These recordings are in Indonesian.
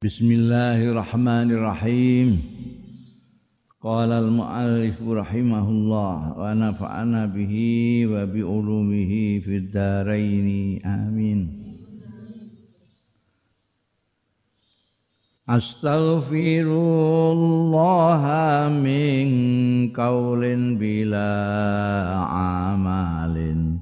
Bismillahirrahmanirrahim. Qala al-mu'allif rahimahullah wa nafa'ana bihi wa bi ulumihi fid dharain. Amin. Astaghfirullah min qaulin bila amalin.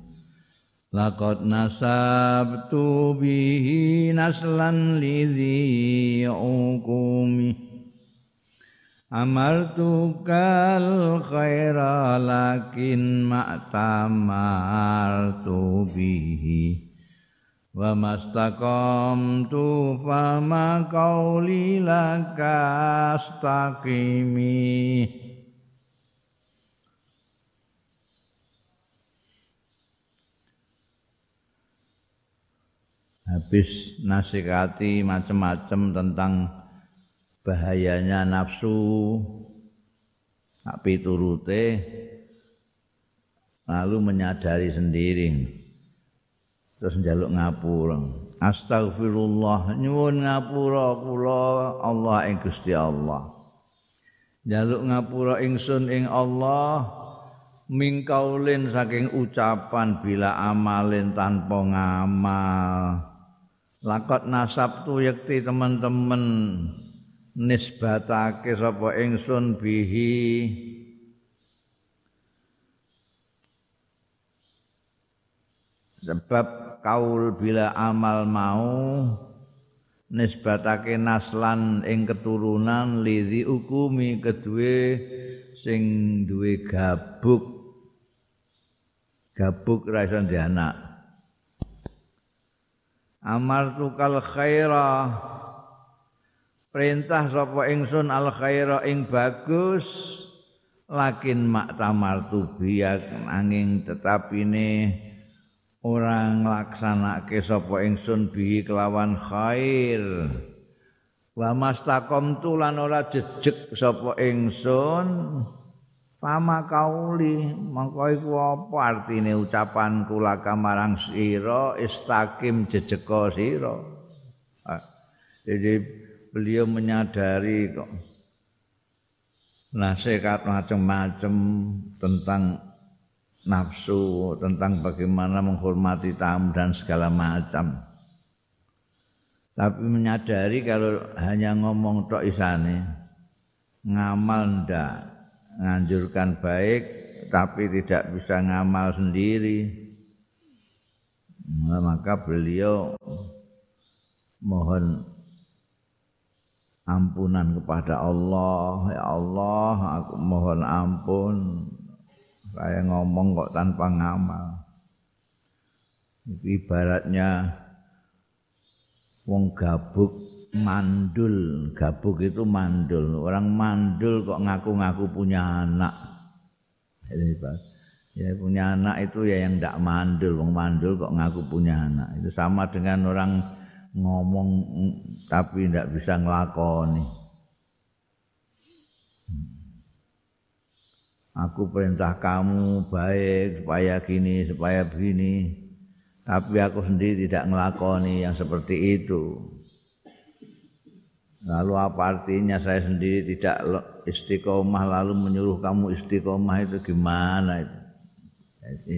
Laqad nasabtu bihi naslan lidhi ukumi Amartukal khaira lakin ma'tamartu bihi. Wa mastaqamtu fama qawli lakastaqimi habis nasihati macam-macam tentang bahayanya nafsu tapi turute lalu menyadari sendiri. Terus njaluk ngapura. Astagfirullah nyuwun ngapura kula Allah ing Gusti Allah. Njaluk ngapura ingsun ing Allah mingkaulin saking ucapan bila amalin tanpa ngamal lakot nasab tu yakti teman-teman. Nisbatake sapa ingsun bihi. Sebab kaul bila amal mau nisbatake naslan ing keturunan lidhi ukumi kedue sing duwe gabuk. Gabuk ra iso anak amartukal khaira. Perintah sapa ingsun al khaira ing bagus lakin mak tamartu biyak angin tetapine orang laksanake sapa ingsun bi kelawan khair. Wa mastaqamtu lan ora jejeg sapa ingsun Pama kauli mangko iku apa artine ucapan kula kamarang sira istakim jejeka sira. Jadi beliau menyadari kok nasihat macam-macam tentang nafsu, tentang bagaimana menghormati tamu dan segala macam. Tapi menyadari kalau hanya ngomong tok isane ngamal ndak nganjurkan baik tapi tidak bisa ngamal sendiri. Nah, maka beliau mohon ampunan kepada Allah. Ya Allah aku mohon ampun. Saya ngomong kok tanpa ngamal. Ibaratnya wong gabuk mandul. Gabuk itu mandul. Orang mandul kok ngaku-ngaku punya anak. Ya punya anak itu ya yang tidak mandul. Wong mandul kok ngaku punya anak. Itu sama dengan orang ngomong tapi tidak bisa ngelakoni. Aku perintah kamu baik supaya gini supaya begini. Tapi aku sendiri tidak ngelakoni yang seperti itu Lalu apa artinya saya sendiri tidak istiqomah lalu menyuruh kamu istiqomah itu gimana itu? Jadi,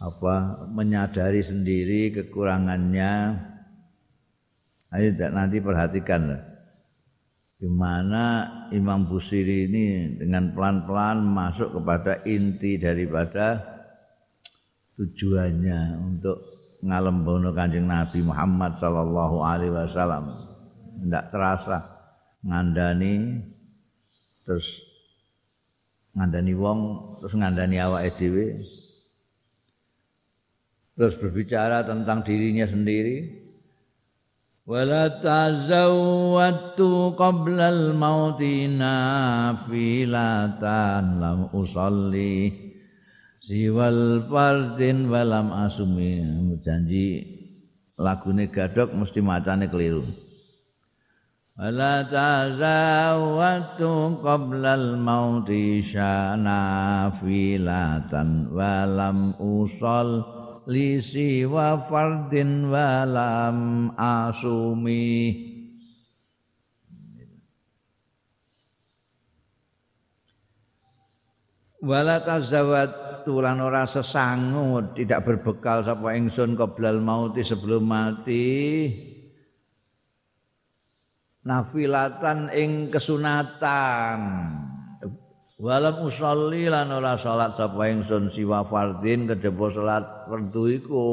apa menyadari sendiri kekurangannya. Ayo nanti perhatikan gimana Imam Busiri ini dengan pelan-pelan masuk kepada inti daripada tujuannya untuk ngalembono kanjeng Nabi Muhammad sallallahu alaihi wasallam ndak terasa. Ngandani terus ngandani wong terus ngandani awake dhewe. Terus berbicara tentang dirinya sendiri. Wala tazawwatu qabla al-mauti nafilatan lam usalli siwal fardin walam asumi. Janji lagune gadok mesti macane keliru Wala tazawwatum qablal mauti syana filatan walam usol lisi wa fardin walam asumi. Wala tazawwatu lan ora sesangut tidak berbekal sapa ingsun qablal mauti sebelum mati. Nafilatan ing kesunatan walam usolli lan ora salat sapa ingsun siwa fardin kejaba salat fardu iku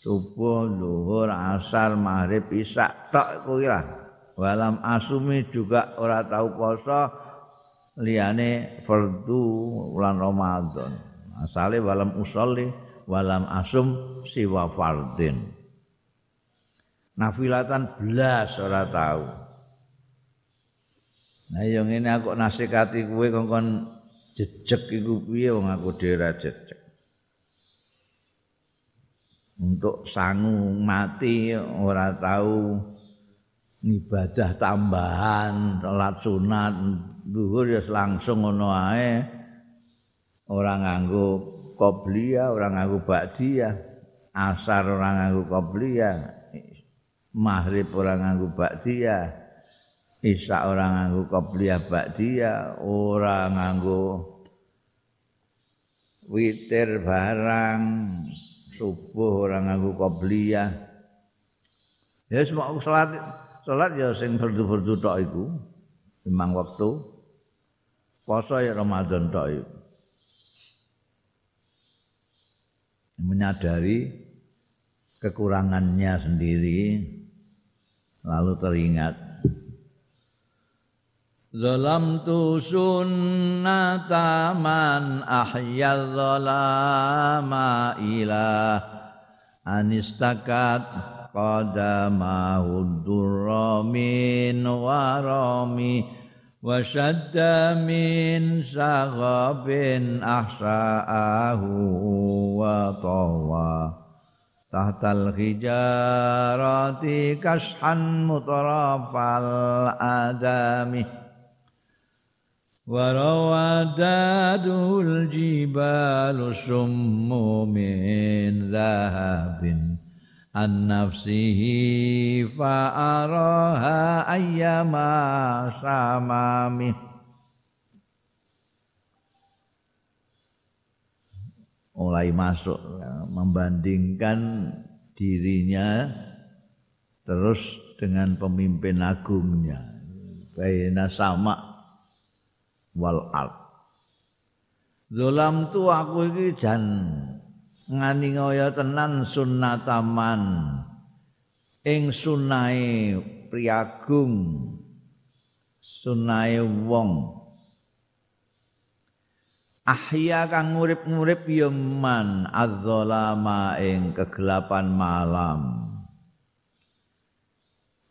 subuh zuhur asar maghrib isya tok kuwi lah walam asumi juga ora tahu poso liyane fardu bulan Ramadan. Asale walam usolli walam asum siwa fardin. Nafilatan belas ora tahu. Nah yang ini aku nasikati kowe kongkon jejeg iku piye wong aku dhewe jejeg. Untuk sangu mati ora tahu ibadah tambahan, salat sunat, zuhur ya langsung ngono ae. Ora nganggo qobliyah, ora nganggo ba'diyah. Asar ora nganggo qobliyah. Maghrib ora nganggo ba'diyah. Isya ora nganggo qobliyah ba'diyah, ora nganggo witir barang, subuh ora nganggo qobliyah. Ya semua salat salat ya sing fardu-fardu tok iku. Memang waktu poso ya Ramadan tok iku. Menyadari kekurangannya sendiri lalu teringat Zalamtu sunnata man ahya zalama ila anistakat qadamahu durra min warami wa shadda min saghabin ahsa'ahu wa tawa تحت الحجارات كشحا مطرف الآدام وروادات الجبال سم من ذهب عن نفسه فأراها أيما سمامه mulai masuk membandingkan dirinya terus dengan pemimpin agungnya. Baina sama wal ard. Zolam tu aku iki jan ngani ngaya tenan sunnataman ing sunahe priagung sunahe wong ahya kang ngurip-ngurip ya man adzalama ing kegelapan malam.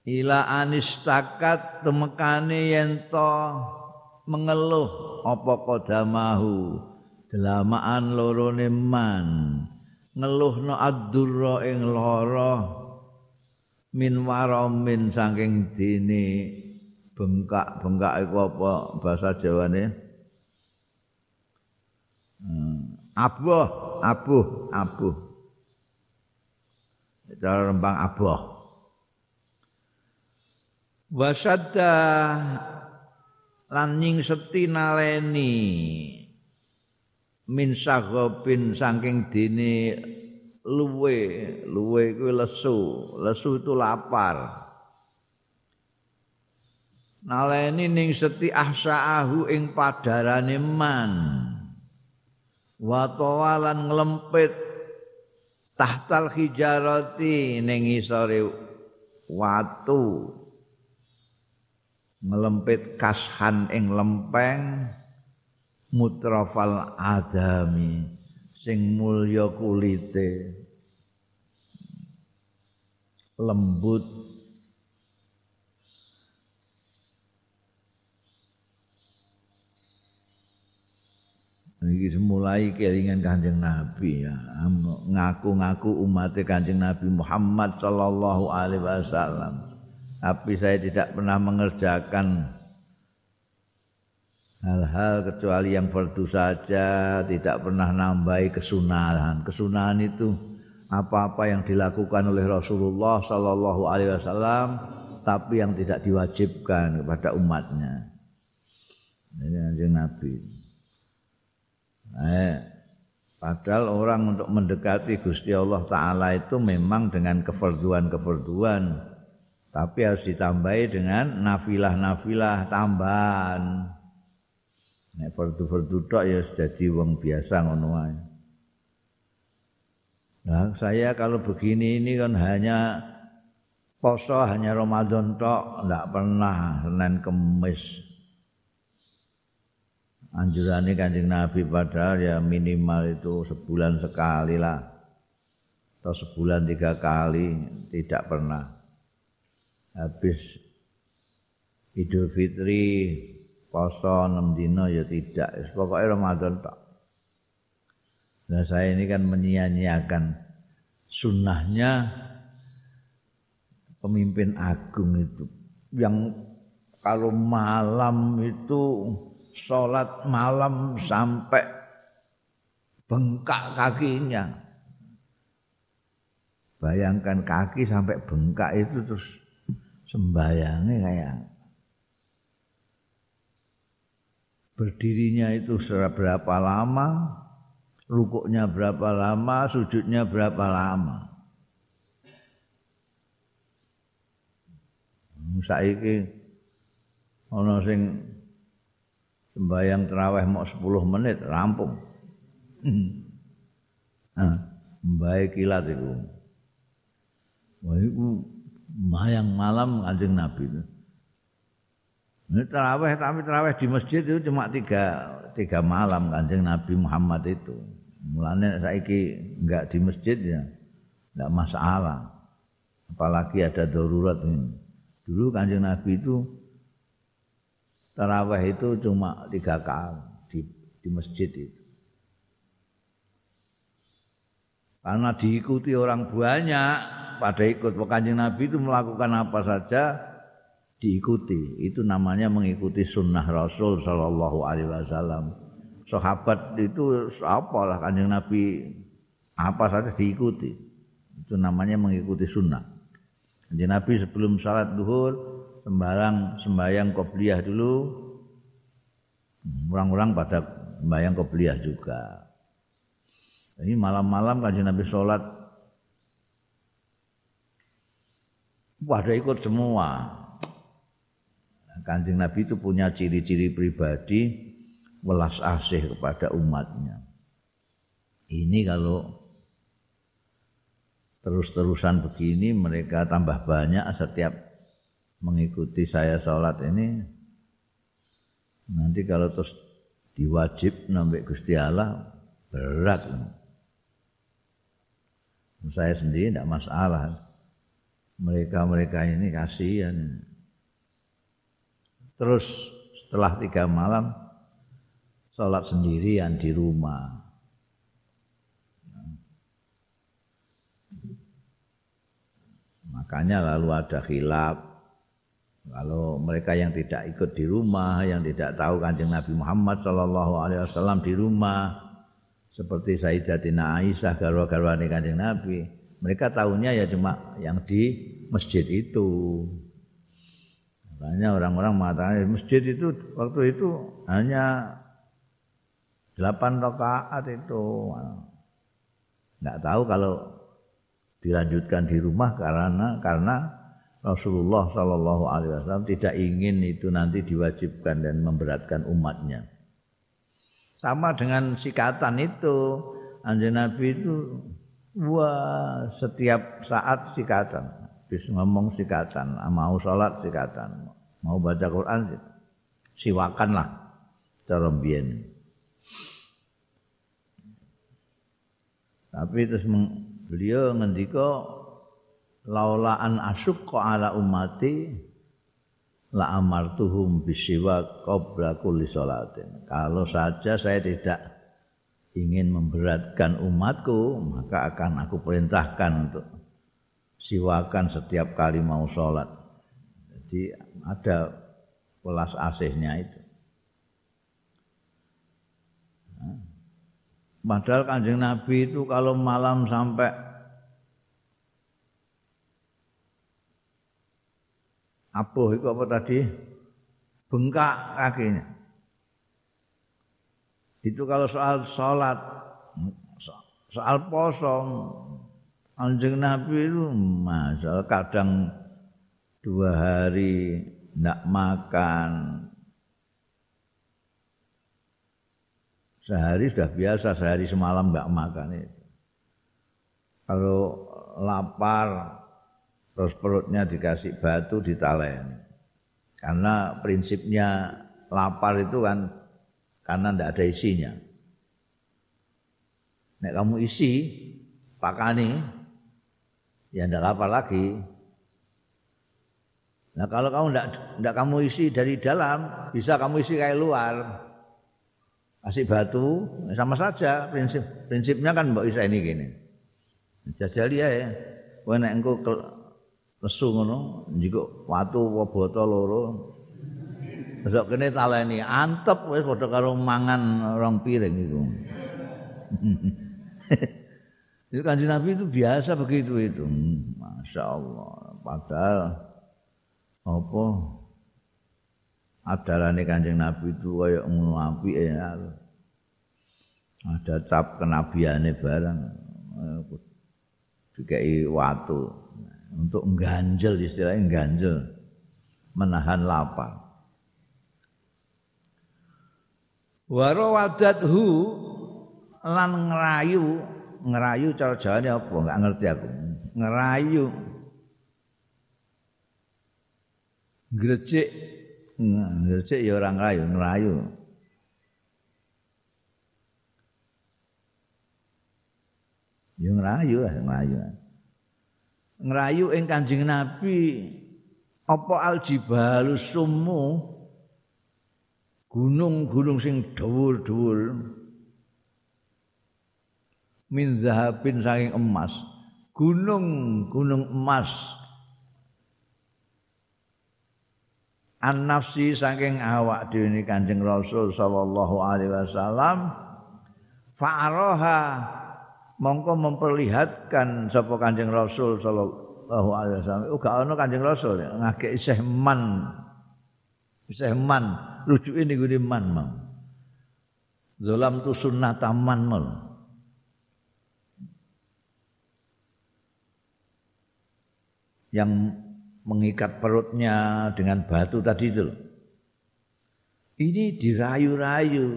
Ila anistakat temekane yen to mengeluh apa kodamahu delamaan lorone man ngeluhno adurra ing lara min waramin saking dene bengkak-bengkak iku apa bahasa Jawane hmm. abuh abuh abuh. Cara rembang abuh. Wasadda lan ning naleni min sagobin saking dene luwe luwe kuwi lesu. Lesu itu lapar. Naleni ning seti ahsaahu ing padarane man wa tawalan nglempit tahtal hijarati ning isore watu. Nglempit kashan ing lempeng. Mutrafal adami sing mulya kulite. Lembut Iki mulai kelingan Kanjeng Nabi ya. Ngaku-ngaku umat Kanjeng Nabi Muhammad sallallahu alaihi wasallam. Tapi saya tidak pernah mengerjakan hal-hal kecuali yang fardu saja tidak pernah nambahi kesunahan kesunahan itu apa-apa yang dilakukan oleh Rasulullah sallallahu alaihi wasallam tapi yang tidak diwajibkan kepada umatnya ini anjing Nabi Eh, padahal orang untuk mendekati Gusti Allah Ta'ala itu memang dengan keferduan-keferduan. Tapi harus ditambahi dengan nafilah-nafilah tambahan. Nek fardu-fardu tok ya jadi wong biasa ngono. Nah, saya kalau begini ini kan hanya poso hanya Ramadan tok, enggak pernah Senin Kemis. Anjurannya Kanjeng Nabi padahal ya minimal itu sebulan sekali lah. Atau sebulan tiga kali tidak pernah. Habis Idul Fitri poso 6 dino ya tidak. Pokoknya Ramadan tok. Nah saya ini kan menyia-nyiakan sunnahnya pemimpin agung itu yang kalau malam itu sholat malam sampai bengkak kakinya bayangkan kaki sampai bengkak itu terus sembayangnya kayak berdirinya itu berapa lama rukuknya berapa lama, sujudnya berapa lama. Saiki ana sing sembayang terawih mau 10 menit rampung. Ah, mbae kilat itu. Wah itu mayang malam kanjeng Nabi itu. Ini terawih tapi terawih di masjid itu cuma tiga, tiga malam kanjeng Nabi Muhammad itu. Mulanya saiki enggak di masjid ya enggak masalah. Apalagi ada darurat ini. Dulu kanjeng Nabi itu taraweh itu cuma tiga kali di, di masjid itu. Karena diikuti orang banyak pada ikut kanjeng Nabi itu melakukan apa saja diikuti. Itu namanya mengikuti sunnah Rasul Shallallahu Alaihi Wasallam sahabat itu apa lah kanjeng Nabi apa saja diikuti itu namanya mengikuti sunnah kanjeng Nabi sebelum salat duhur sembarang sembayang qobliyah dulu. Orang-orang pada sembayang qobliyah juga. Ini malam-malam kanjeng Nabi sholat. Pada ikut semua. Kanjeng Nabi itu punya ciri-ciri pribadi welas asih kepada umatnya. Ini kalau terus-terusan begini mereka tambah banyak setiap mengikuti saya sholat ini nanti kalau terus diwajib nambah Gusti Allah berat saya sendiri tidak masalah mereka-mereka ini kasihan terus setelah tiga malam sholat sendirian di rumah. Makanya lalu ada khilaf. Kalau mereka yang tidak ikut di rumah, yang tidak tahu kanjeng Nabi Muhammad Shallallahu Alaihi Wasallam di rumah, seperti Sayyidatina Aisyah garwa-garwane kanjeng Nabi, mereka tahunya ya cuma yang di masjid itu. Makanya orang-orang mengatakan masjid itu waktu itu hanya delapan rakaat itu nggak tahu kalau dilanjutkan di rumah karena karena Rasulullah Shallallahu Alaihi Wasallam tidak ingin itu nanti diwajibkan dan memberatkan umatnya. Sama dengan sikatan itu, anjing Nabi itu wah setiap saat sikatan, bisa ngomong sikatan, mau sholat sikatan, mau baca Quran siwakan lah cara Tapi terus beliau ngendika laulaan asyqa ala ummati la amartuhum bisiwa qabla kulli salatin. Kalau saja saya tidak ingin memberatkan umatku, maka akan aku perintahkan untuk siwakan setiap kali mau sholat. Jadi ada welas asihnya itu. Padahal kanjeng Nabi itu kalau malam sampai abuh itu apa tadi? Bengkak kakinya. Itu kalau soal sholat, soal poso, anjing Nabi itu masalah kadang dua hari tidak makan, sehari sudah biasa, sehari semalam nggak makan itu. Kalau lapar, terus perutnya dikasih batu ditalen. Karena prinsipnya lapar itu kan karena tidak ada isinya. Nek kamu isi pakani, ya tidak lapar lagi. Nah kalau kamu tidak kamu isi dari dalam, bisa kamu isi kayak luar. Kasih batu, sama saja prinsip prinsipnya kan mbak Isa ini gini. Jajali ya, kowe nek engko lesu ngono, njiko watu apa botol loro, Besok kene taleni antep wis padha karo mangan rong piring itu. itu kanjeng Nabi itu biasa begitu itu. Masya Allah. Padahal apa adarane kanjeng Nabi itu kayak ngono apik ya. Ada cap kenabiane barang. Dikai watu untuk ganjel istilahnya ganjel menahan lapar. warawadathu lan ngerayu. Ngerayu cara jawane apa? Enggak ngerti aku. Ngerayu. Grecek grecek ya orang ngerayu ngerayu. Ya ngerayu lah ngerayu ngerayu ing kanjeng nabi apa aljibalus sumu gunung-gunung sing dhuwur-dhuwur. Min zahabin saking emas. Gunung-gunung emas. An nafsi saking awak dhewe Kanjeng Rasul sallallahu alaihi wasallam. Fa'araha mongko memperlihatkan sapa Kanjeng Rasul sallallahu alaihi wasallam. Uga ana Kanjeng Rasul ngake isih man. Isih man. Rujuke gone man mau. Zalam tu sunnataman mal. Yang mengikat perutnya dengan batu tadi itu Ini dirayu-rayu.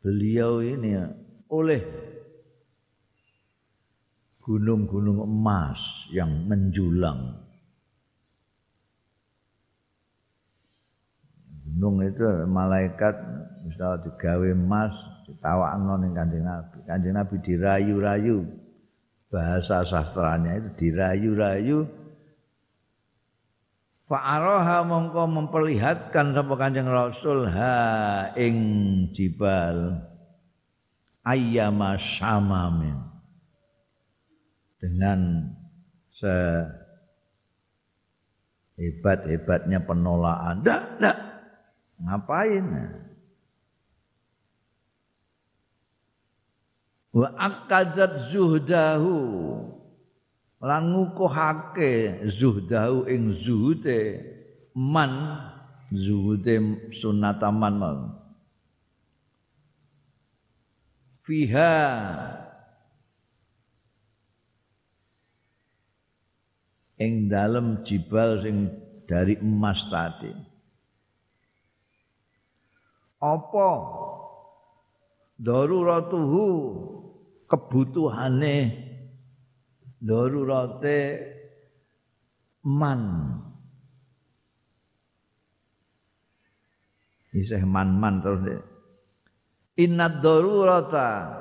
Beliau ini ya, oleh gunung-gunung emas yang menjulang. gunung itu malaikat misal digawe emas ditawakno ning Kanjeng Nabi. Kanjeng Nabi dirayu-rayu. Bahasa sastranya itu dirayu-rayu. Fa'araha mongko memperlihatkan sapa Kanjeng Rasul ha ing jibal ayyama samamin dengan se hebat-hebatnya penolakan. Ndak, ndak. Ngapain? Wa akadzat zuhdahu lan ngukuhake zuhdahu ing zuhude man zuhude sunataman mal fiha ing dalem jibal sing dari emas tadi. Apa? Daruratuhu kebutuhane darurate man. Isih man-man terus deh. Inna darurata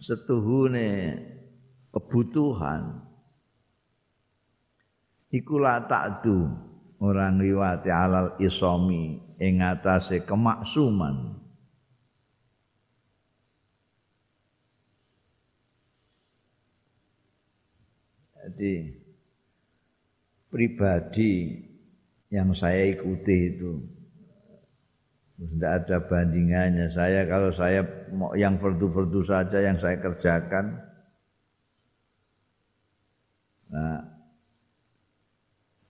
setuhune kebutuhan. Iku la ta'du orang riwati alal isomi ing atase kemaksuman. Jadi pribadi yang saya ikuti itu tidak ada bandingannya. Saya kalau saya yang fardu-fardu saja yang saya kerjakan nah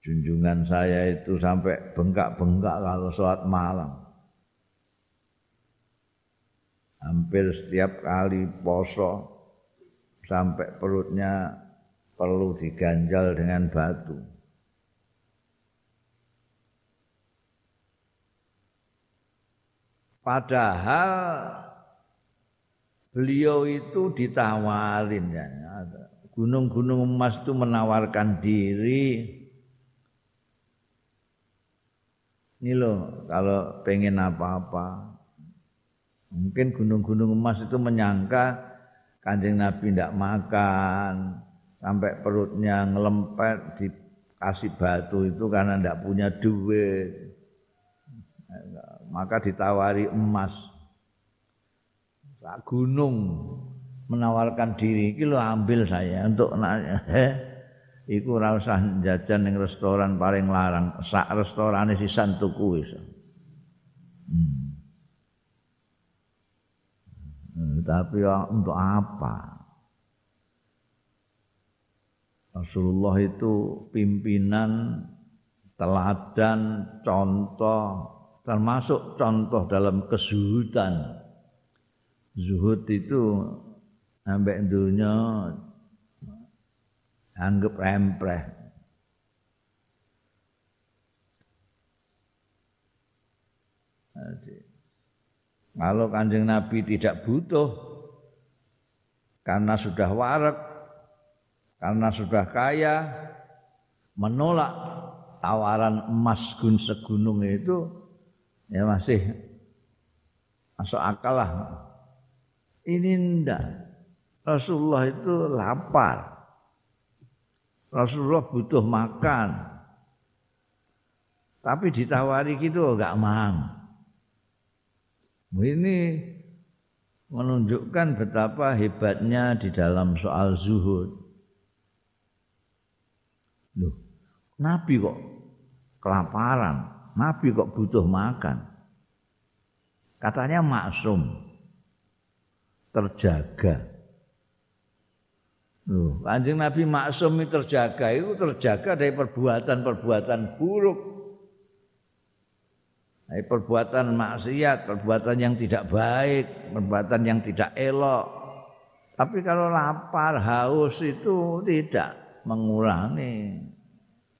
junjungan saya itu sampai bengkak-bengkak kalau sholat malam. hampir setiap kali poso sampai perutnya perlu diganjal dengan batu. Padahal beliau itu ditawarin ya. Gunung-gunung emas itu menawarkan diri. Ini loh kalau pengen apa-apa. Mungkin gunung-gunung emas itu menyangka kanjeng Nabi tidak makan. Sampai perutnya ngelempet dikasih batu itu karena tidak punya duit maka ditawari emas Sak gunung menawarkan diri iki lo ambil saya untuk nanya he iku ora usah jajan ning restoran paling larang sak restorane sisan tuku wis hmm. hmm tapi ya, untuk apa Rasulullah itu pimpinan teladan contoh termasuk contoh dalam kesuhudan. Zuhud itu sampai dunia anggap rempreh. Kalau kanjeng Nabi tidak butuh karena sudah warak, karena sudah kaya, menolak tawaran emas gun segunung itu ya masih masuk akal lah. Ini ndak. Rasulullah itu lapar. Rasulullah butuh makan. Tapi ditawari gitu enggak mau. Ini menunjukkan betapa hebatnya di dalam soal zuhud. Loh, Nabi kok kelaparan. Nabi kok butuh makan. Katanya maksum. Terjaga. Loh, anjing Nabi maksum itu terjaga itu terjaga dari perbuatan-perbuatan buruk. Dari perbuatan maksiat, perbuatan yang tidak baik, perbuatan yang tidak elok. Tapi kalau lapar, haus itu tidak mengurangi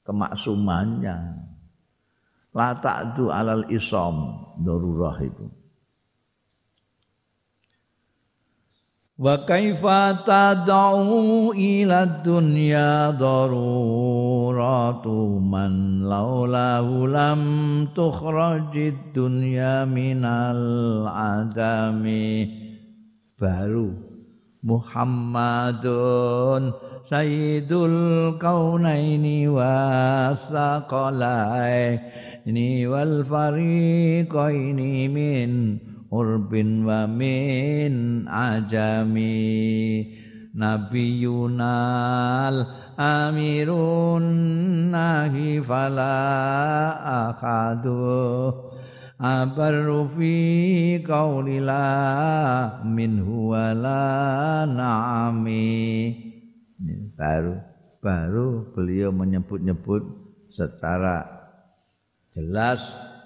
kemaksumannya la ta'du alal isam darurah itu wa kaifa tad'u ila dunya daruratu man laula lam tukhrajid dunya minal adami. Baru Muhammadun Sayyidul kaunaini wa saqalai. Ini wal fariqaini min urbin wa min ajami. Nabiyunal amirun nahi fala akhadu. Abarru fi min huwala na'ami. Baru baru beliau menyebut-nyebut secara jelas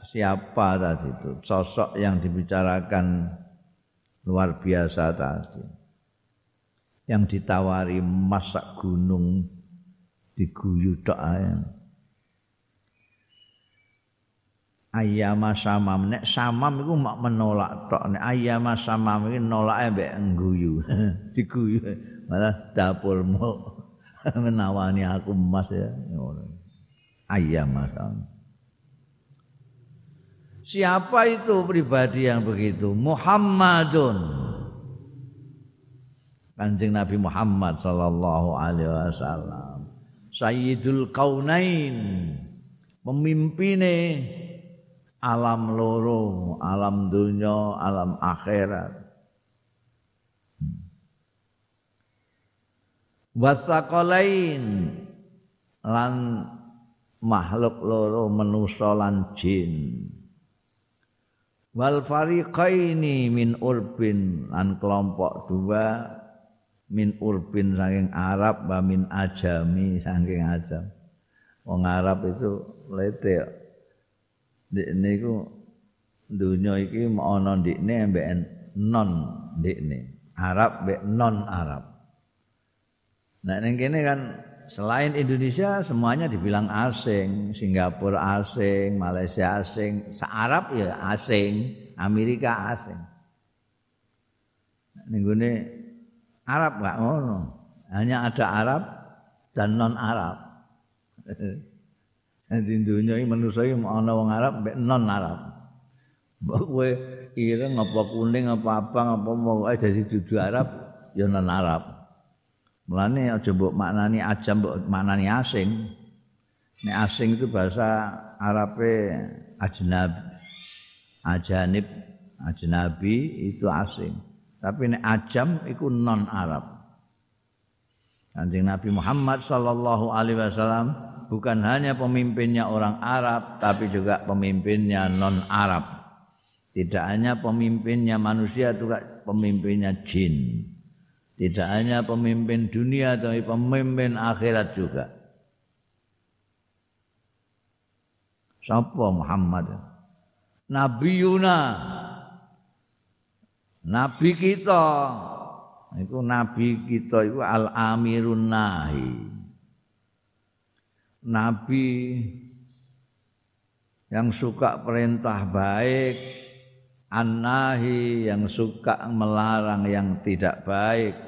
siapa tadi itu? Sosok yang dibicarakan luar biasa tadi. Yang ditawari masak gunung diguyu tok ayam ayam samam. Nek samam iku mak menolak tok. Nek ayam samam iki nolake mbek ngguyu. Diguyu malah dapurmu menawani aku emas ya. Ayam samam Siapa itu pribadi yang begitu? Muhammadun. Kanjeng Nabi Muhammad sallallahu alaihi wasallam. Sayyidul Kaunain. Memimpine alam loro, alam dunia, alam akhirat. Wasaqalain lan makhluk loro manusa lan jin wal fariqaini min urbin lan kelompok dua min urbin saking Arab wa min ajami saking ajam wong Arab itu lete ndekne iku dunya iki ana ndekne mbek non ndekne. Arab mbek non Arab. Nah ning kene kan selain Indonesia semuanya dibilang asing, Singapura asing, Malaysia asing, se-Arab ya asing, Amerika asing. Ning Arab enggak ngono. Hanya ada Arab dan non Arab. Jadi dunia ini manusia ini ana wong Arab mbek non Arab. Mbok kowe ireng apa kuning apa abang apa mau dadi dudu Arab ya non Arab. Mulane aja mbok maknani ajam mbok maknani asing. Nek asing itu bahasa Arabe ajnab. Ajanib, ajnabi itu asing. Tapi nek ajam itu non Arab. Kanjeng Nabi Muhammad sallallahu alaihi wasallam bukan hanya pemimpinnya orang Arab tapi juga pemimpinnya non Arab. Tidak hanya pemimpinnya manusia juga pemimpinnya jin. Tidak hanya pemimpin dunia tapi pemimpin akhirat juga. Sapa Muhammad? Nabi Yuna. Nabi kita. Itu nabi kita itu al-amirun nahi. Nabi yang suka perintah baik, an-nahi yang suka melarang yang tidak baik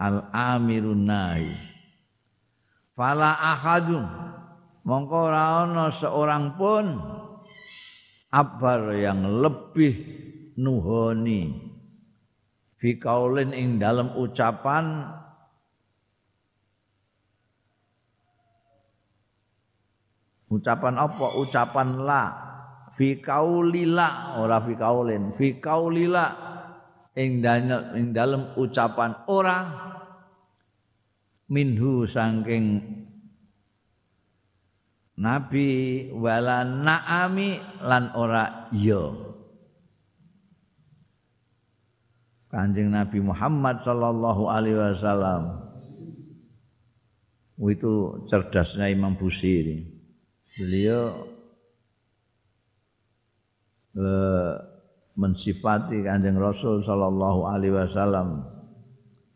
al amirun nahi fala ahadun. Mongko ora ana seorang pun abar yang lebih nuhoni. Fi kaulin ing dalam ucapan ucapan apa? Ucapan la. Fi kaulila ora fi kaulin. Fi kaulila ing dalam ucapan ora minhu saking nabi wala naami lan ora ya Kanjeng Nabi Muhammad sallallahu alaihi wasallam itu cerdasnya Imam Busiri. Beliau eh, mensifati Kanjeng Rasul sallallahu alaihi wasallam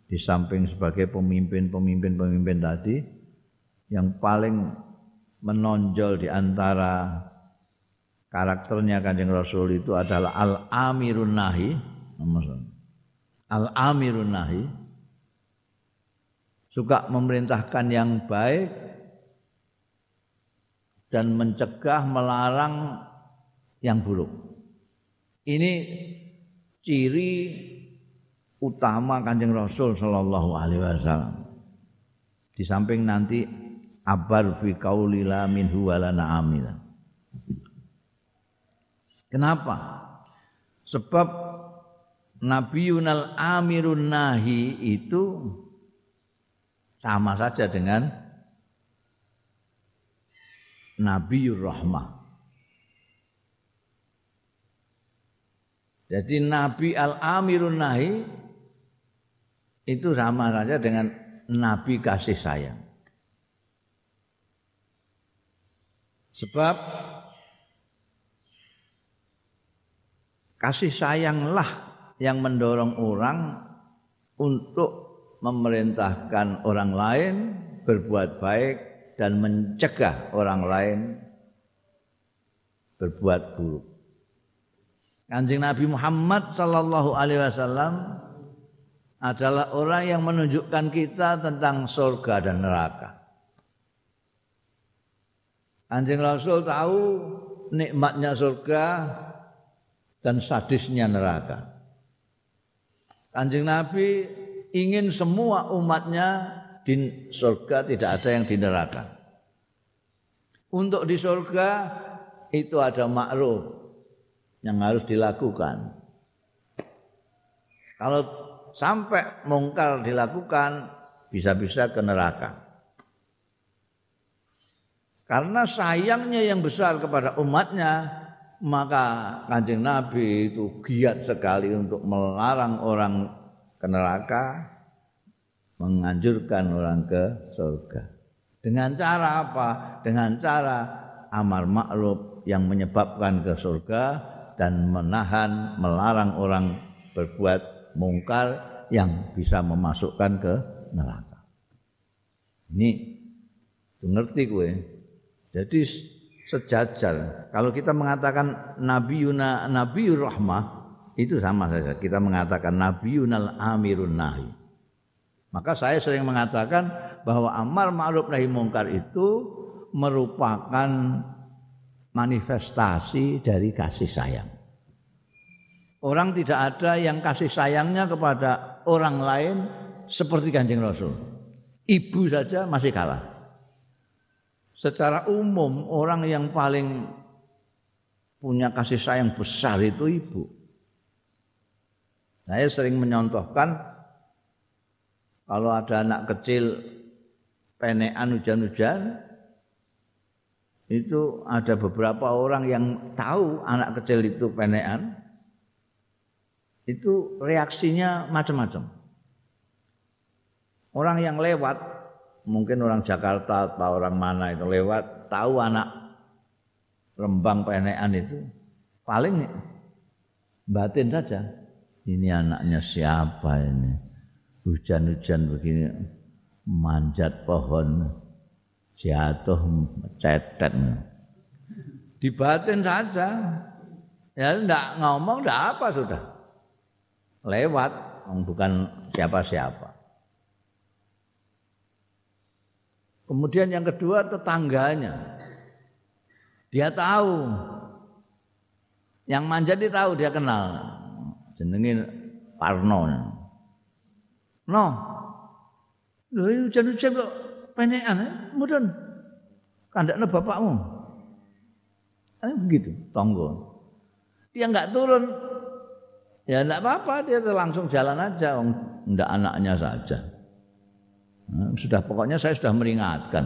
di samping sebagai pemimpin-pemimpin-pemimpin tadi yang paling menonjol di antara karakternya Kanjeng Rasul itu adalah al-amirun nahi al-amirun nahi suka memerintahkan yang baik dan mencegah melarang yang buruk ini ciri utama Kanjeng Rasul sallallahu alaihi wasallam. Di samping nanti abar fi qaulila minhu walana amila. Kenapa? Sebab Nabiunal Amirun Nahi itu sama saja dengan Nabiur Rahmah. Jadi Nabi Al-Amirun Nahi itu sama saja dengan nabi kasih sayang. Sebab kasih sayanglah yang mendorong orang untuk memerintahkan orang lain berbuat baik dan mencegah orang lain berbuat buruk. Kanjeng Nabi Muhammad sallallahu alaihi wasallam adalah orang yang menunjukkan kita tentang surga dan neraka. Anjing Rasul tahu nikmatnya surga dan sadisnya neraka. Anjing Nabi ingin semua umatnya di surga tidak ada yang di neraka. Untuk di surga itu ada makruh yang harus dilakukan. Kalau sampai mungkar dilakukan bisa-bisa ke neraka. Karena sayangnya yang besar kepada umatnya, maka kanjeng Nabi itu giat sekali untuk melarang orang ke neraka, menganjurkan orang ke surga. Dengan cara apa? Dengan cara amar makruf yang menyebabkan ke surga dan menahan melarang orang berbuat mungkar yang bisa memasukkan ke neraka. Ini ngerti gue. Jadi sejajar. Kalau kita mengatakan Nabi Yuna Nabi Rahmah itu sama saja. Kita mengatakan Nabi Yunal Amirun Nahi. Maka saya sering mengatakan bahwa amar ma'ruf nahi mungkar itu merupakan manifestasi dari kasih sayang. Orang tidak ada yang kasih sayangnya kepada orang lain seperti Kanjeng Rasul. Ibu saja masih kalah. Secara umum orang yang paling punya kasih sayang besar itu ibu. Saya sering menyontohkan kalau ada anak kecil penekan hujan-hujan itu ada beberapa orang yang tahu anak kecil itu penekan itu reaksinya macam-macam. Orang yang lewat mungkin orang Jakarta atau orang mana itu lewat tahu anak rembang penekan itu paling batin saja. Ini anaknya siapa ini? Hujan-hujan begini manjat pohon jatuh cetet. Dibatin saja. Ya enggak ngomong enggak apa sudah. Lewat bukan siapa-siapa. Kemudian yang kedua tetangganya. Dia tahu. Yang manjat dia tahu dia kenal. Jenengin Parno No. Lho hujan-hujan kok penekan, eh? mudun. Kandaknya bapakmu. Eh, begitu, tonggo. Dia enggak turun, ya enggak apa-apa, dia langsung jalan aja, enggak anaknya saja. Nah, sudah pokoknya saya sudah meringatkan.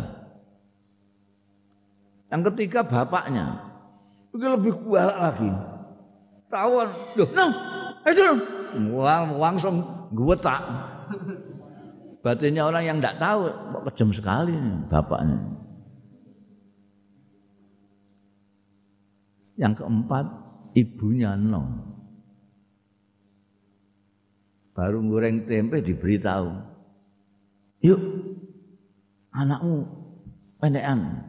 Yang ketiga bapaknya, itu lebih kuat lagi. Tawon, loh, no, itu langsung gue tak Batinnya orang yang tidak tahu, kok kejam sekali nih bapaknya. Yang keempat, ibunya no. Baru goreng tempe diberitahu. Yuk, anakmu pendekan.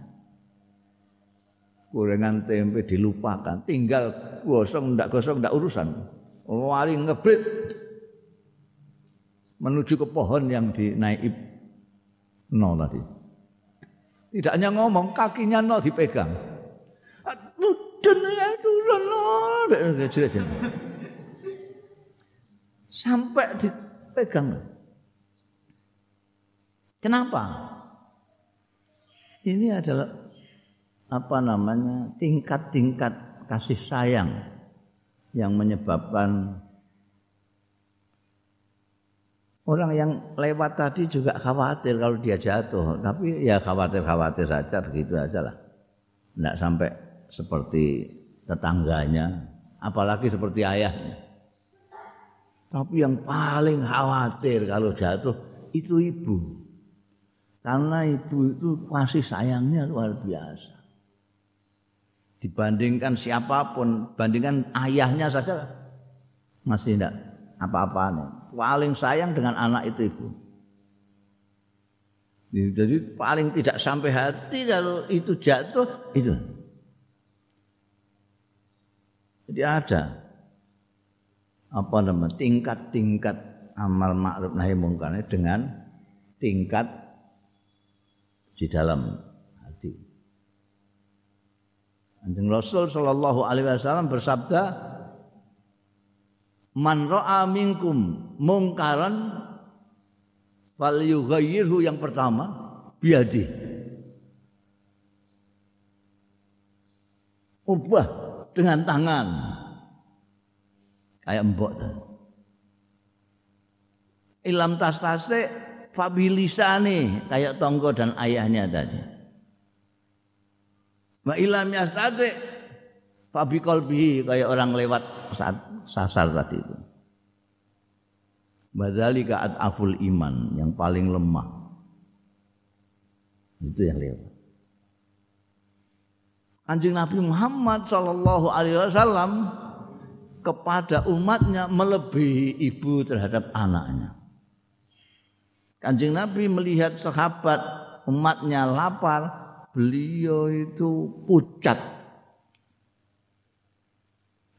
Gorengan tempe dilupakan, tinggal gosong ndak gosong ndak urusan. Wali ngebrit menuju ke pohon yang dinaik no tadi. Tidak hanya ngomong, kakinya no dipegang. Ya turun. Sampai dipegang. Kenapa? Ini adalah apa namanya tingkat-tingkat kasih sayang yang menyebabkan Orang yang lewat tadi juga khawatir kalau dia jatuh, tapi ya khawatir-khawatir saja begitu aja lah. Tidak sampai seperti tetangganya, apalagi seperti ayahnya. Tapi yang paling khawatir kalau jatuh itu ibu. Karena ibu itu kasih sayangnya luar biasa. Dibandingkan siapa pun, bandingkan ayahnya saja masih tidak apa-apa nih paling sayang dengan anak itu ibu. Jadi paling tidak sampai hati kalau itu jatuh itu. Jadi ada apa namanya tingkat-tingkat amal ma'ruf nahi mungkar dengan tingkat di dalam hati. Anjing Rasul sallallahu alaihi wasallam bersabda, man ra'a minkum mungkaran fal yughayyirhu yang pertama biadi ubah dengan tangan. Kayak mbok ilam tas tasre fabilisane kayak tonggo dan ayahnya tadi. Wa ilam yastate fabi kolbi kayak orang lewat saat sasar tadi itu. Badzalika aful iman yang paling lemah. Itu yang lewat. Anjing Nabi Muhammad sallallahu alaihi wasallam kepada umatnya melebihi ibu terhadap anaknya. Kanjeng Nabi melihat sahabat umatnya lapar, beliau itu pucat.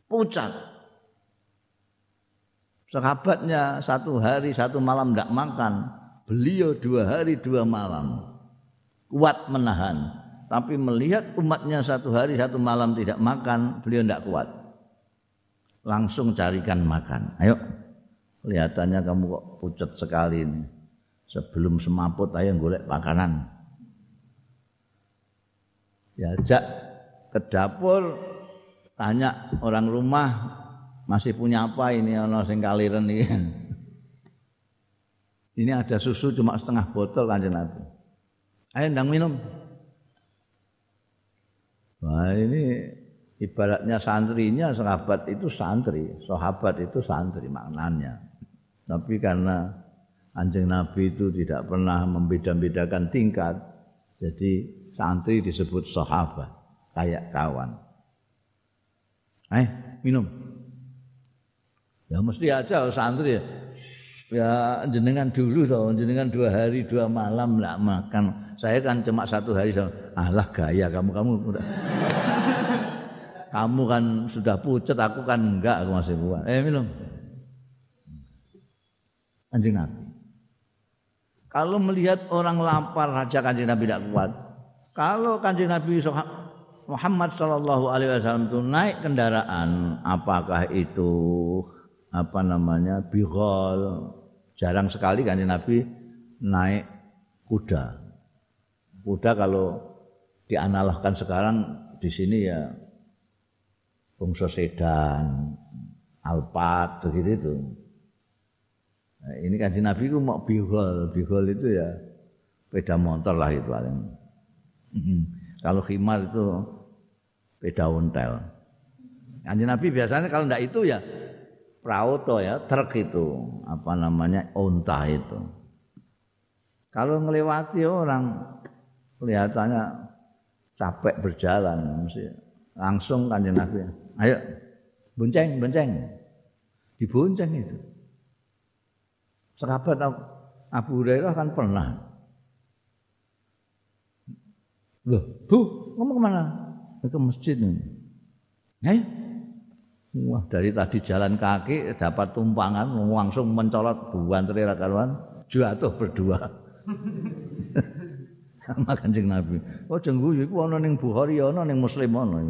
Pucat. Sahabatnya satu hari satu malam tidak makan, beliau dua hari dua malam kuat menahan. Tapi melihat umatnya satu hari satu malam tidak makan, beliau tidak kuat langsung carikan makan. Ayo, kelihatannya kamu kok pucat sekali ini. Sebelum semaput ayo golek makanan. Diajak ke dapur, tanya orang rumah masih punya apa ini ono sing kaliren ini. Ini ada susu cuma setengah botol kanjeng Nabi. Ayo ndang minum. Wah ini ibaratnya santrinya sahabat itu santri, sahabat itu santri maknanya. Tapi karena anjing Nabi itu tidak pernah membeda-bedakan tingkat, jadi santri disebut sahabat, kayak kawan. Eh, minum. Ya mesti aja santri ya. Ya jenengan dulu toh, jenengan dua hari dua malam nggak makan. Saya kan cuma satu hari, alah gaya kamu kamu kamu kan sudah pucat, aku kan enggak, aku masih kuat. Eh minum. Anjing Nabi. Kalau melihat orang lapar raja kanjeng Nabi tidak kuat. Kalau kanjeng Nabi Muhammad Shallallahu Alaihi Wasallam itu naik kendaraan, apakah itu apa namanya bihol? Jarang sekali kanjeng Nabi naik kuda. Kuda kalau dianalahkan sekarang di sini ya bangsa sedan, alpat begitu itu. Nah, ini kanjeng Nabi itu mau bihol, bihol itu ya beda motor lah itu paling. kalau khimar itu beda ontel. Kanjeng Nabi biasanya kalau ndak itu ya prauto ya, truk itu, apa namanya onta itu. Kalau melewati orang kelihatannya capek berjalan mesti langsung kanjeng Nabi Ayo, bonceng, bonceng. Dibonceng itu. Sahabat Abu Hurairah kan pernah. Loh, Bu, ngomong ke mana? Ke masjid ini. Ayo. Wah, dari tadi jalan kaki dapat tumpangan langsung mencolot buan teriak karuan jatuh berdua. Sama Kanjeng Nabi. Oh jenggu iku ana ning Bukhari ana ning Muslim ana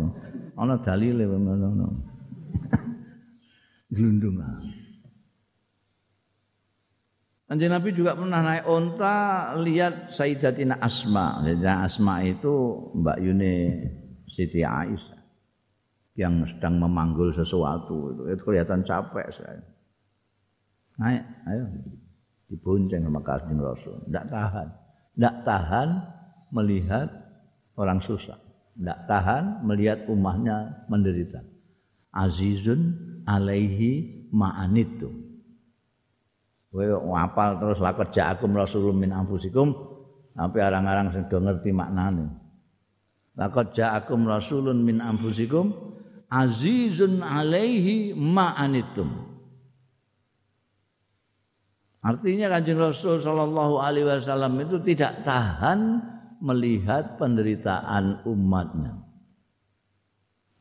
ana dalile ngono. Glundung. Kanjeng Nabi juga pernah naik onta lihat Sayyidatina Asma. Sayyidatina Asma itu Mbak Yuni Siti Aisyah yang sedang memanggul sesuatu itu, itu kelihatan capek sekali. Naik, ayo dibonceng sama kasih Rasul. Tidak tahan, tidak tahan melihat orang susah tidak tahan melihat umatnya menderita. Azizun alaihi ma'anitu. Kowe ngapal terus lakot ja'akum rasulun min anfusikum sampai arang-arang sing do ngerti maknane. Lakot ja'akum rasulun min anfusikum azizun alaihi ma'anitum. Artinya kanjeng Rasul Shallallahu Alaihi Wasallam itu tidak tahan melihat penderitaan umatnya.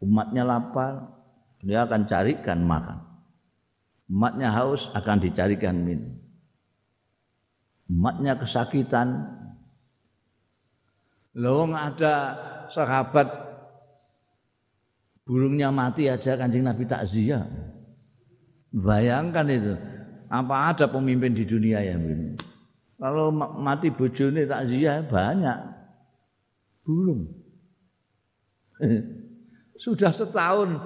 Umatnya lapar, dia akan carikan makan. Umatnya haus akan dicarikan minum. Umatnya kesakitan. Lawang ada sahabat burungnya mati aja kancing Nabi takziah. Bayangkan itu. Apa ada pemimpin di dunia yang begini? Kalau mati bojone takziah banyak. Burung. Sudah setahun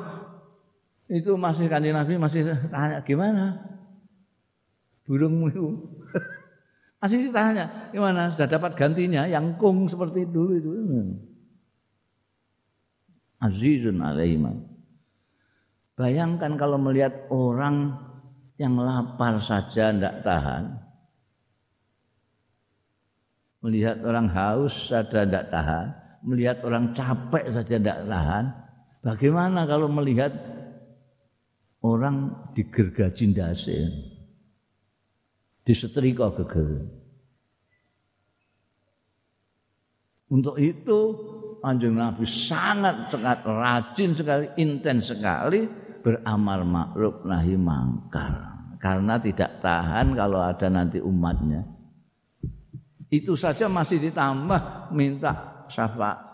itu masih kanjeng Nabi masih tanya gimana? Burungmu itu. masih ditanya, gimana? Sudah dapat gantinya yang kung seperti dulu itu. Azizun alaihim. Bayangkan kalau melihat orang yang lapar saja tidak tahan, Melihat orang haus saja tidak tahan, melihat orang capek saja tidak tahan. Bagaimana kalau melihat orang digergaji ndase. Disetrika geger. Untuk itu Anjing Nabi sangat sangat rajin sekali, intens sekali beramal makruf nahi mangkar. Karena tidak tahan kalau ada nanti umatnya. Itu saja masih ditambah minta syafaat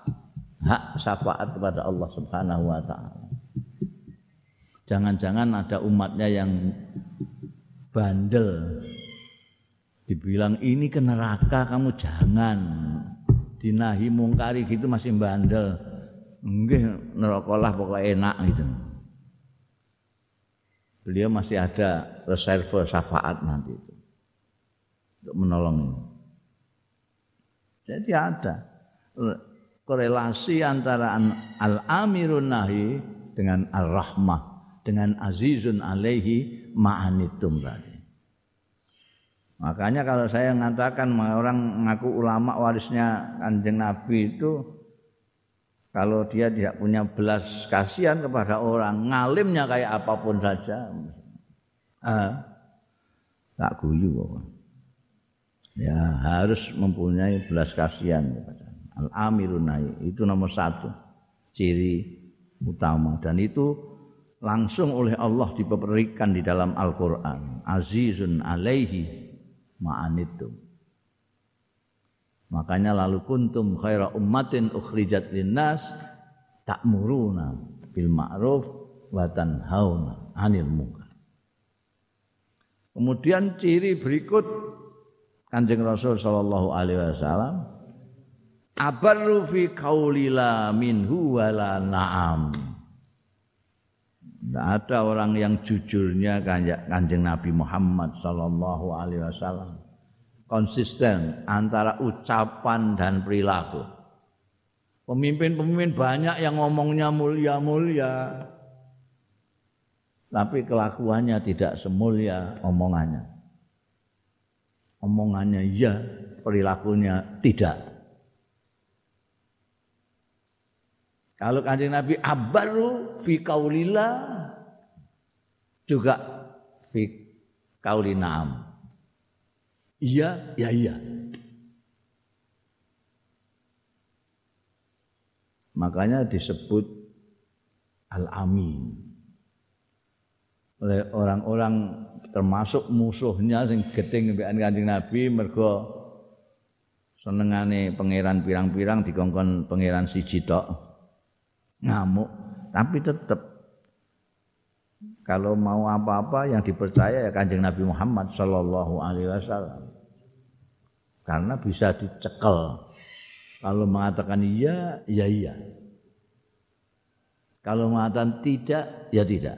hak syafaat kepada Allah Subhanahu wa taala. Jangan-jangan ada umatnya yang bandel. Dibilang ini ke neraka kamu jangan. Dinahi mungkari gitu masih bandel. Nggih neraka lah pokoknya enak gitu. Beliau masih ada reserve syafaat nanti itu. Untuk menolong. Jadi ada korelasi antara al-amirun nahi dengan ar-rahmah dengan azizun alaihi ma'anitum tadi. Makanya kalau saya mengatakan orang ngaku ulama warisnya kanjeng Nabi itu kalau dia tidak punya belas kasihan kepada orang, ngalimnya kayak apa pun saja, ah, tak guyu. Ya harus mempunyai belas kasihan kepada Al-amirun itu nomor satu ciri utama dan itu langsung oleh Allah diberikan di dalam Al-Qur'an. Azizun alaihi ma'anitum. Makanya lalu kuntum khaira ummatin ukhrijat linnas ta'muruna bil ma'ruf wa tanhauna 'anil munkar. Kemudian ciri berikut Kanjeng Rasul sallallahu alaihi wasallam abarru fi qaulila minhu wala na'am tidak ada orang yang jujurnya kanjeng Nabi Muhammad sallallahu alaihi wasallam konsisten antara ucapan dan perilaku. Pemimpin-pemimpin banyak yang ngomongnya mulia-mulia tapi kelakuannya tidak semulia omongannya. Omongannya iya, perilakunya tidak. Kalau kanjeng Nabi abaru fi kaulillah juga fi kaulinam. Iya, ya iya. Makanya disebut al-amin. Oleh orang-orang termasuk musuhnya sing gedeng mbekan Kanjeng Nabi mergo senengane pangeran pirang-pirang dikongkon pangeran siji tok ngamuk tapi tetap kalau mau apa-apa yang dipercaya ya kanjeng Nabi Muhammad Shallallahu Alaihi Wasallam. Karena bisa dicekel. Kalau mengatakan iya ya iya. Kalau mengatakan tidak ya tidak.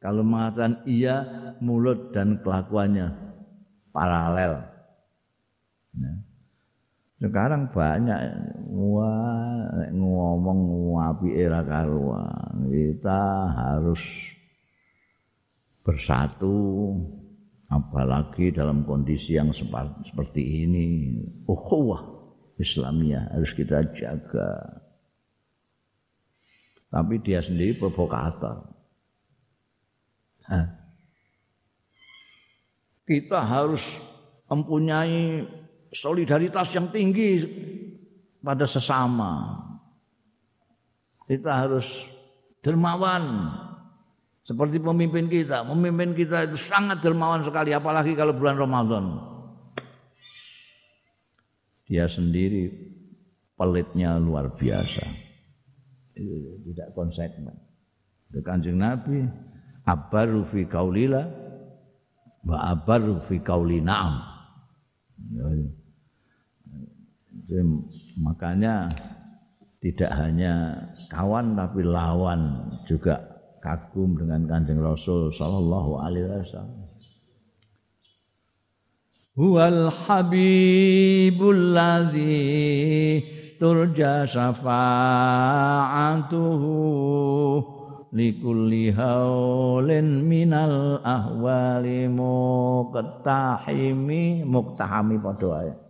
Kalau mengatakan iya mulut dan kelakuannya paralel. Nah. Sekarang banyak wah ngomong api era karuan. Kita harus bersatu apalagi dalam kondisi yang seperti ini. Ukhuwah Islamiyah harus kita jaga. Tapi dia sendiri provokator. Kita harus mempunyai solidaritas yang tinggi pada sesama. Kita harus dermawan seperti pemimpin kita. Pemimpin kita itu sangat dermawan sekali apalagi kalau bulan Ramadan. Dia sendiri pelitnya luar biasa. Tidak konsekuen. Kanjeng Nabi abaru fi kaulila wa abaru fi kauli na'am. Ya, ya. Jadi, makanya tidak hanya kawan tapi lawan juga kagum dengan Kanjeng Rasul sallallahu alaihi wasallam. Huwal habibul ladzi turja syafa'atuhu likulli haulin minal ahwali muqtahimi muqtahami padha wae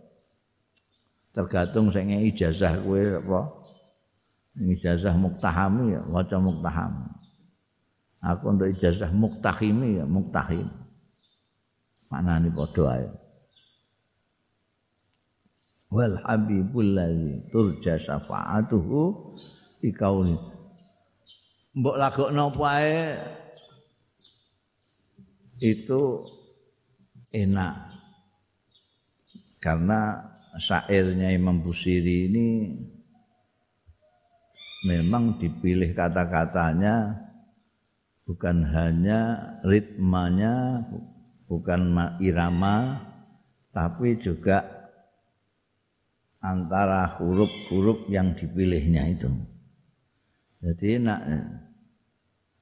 tergantung sing ijazah kowe apa. Ijazah muktahami ya maca muktaham. Aku untuk ijazah muktahimi ya muktahim. Maknane padha ae. Wal habibul ladzi turja syafaatuhu fi kauni. Mbok lagokno pae itu enak. Karena syairnya Imam Busiri ini memang dipilih kata-katanya bukan hanya ritmanya bukan irama tapi juga antara huruf-huruf yang dipilihnya itu. Jadi nak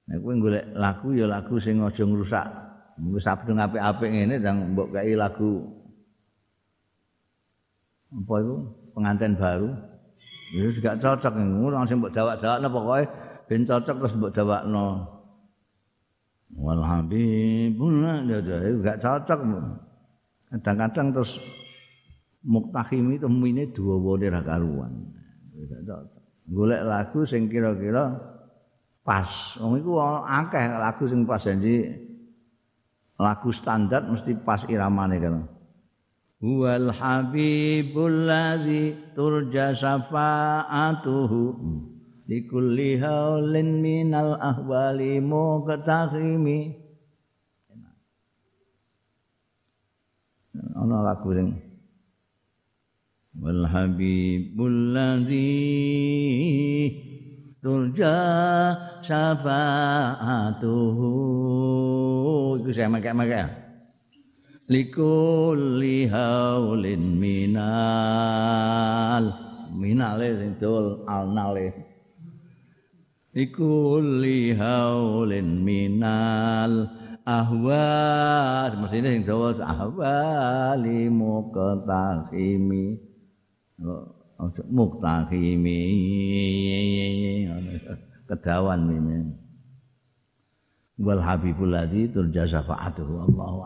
nek kowe golek lagu ya lagu sing aja ngrusak. Wis sabtu apik-apik ngene dan mbok kei lagu apa itu pengantin baru. Ya juga cocok ngono sing mbok dawak-dawakno pokoke ben cocok terus mbok dawakno. Wal habibun ya gak cocok. Kadang-kadang terus muktahim itu mine dua ra karuan. Gak cocok. Golek lagu sing kira-kira pas. Wong iku akeh lagu sing pas janji lagu standar mesti pas iramane kan. Wal habibul ladzi turja syafaatuhu. Di kulli haulin minal ahwali muqtahimi. Ana lagu sing wal habibul ladzi turja syafaatuhu. Iku saya make-make likulli haulin minal. Minale sing dul alnale. Likulli haulin minal. Ahwa mestine sing dawa ahwali muqtahimi oh muqtahimi kedawan ini. Wal habibul ladzi turja syafaatuhu Allahu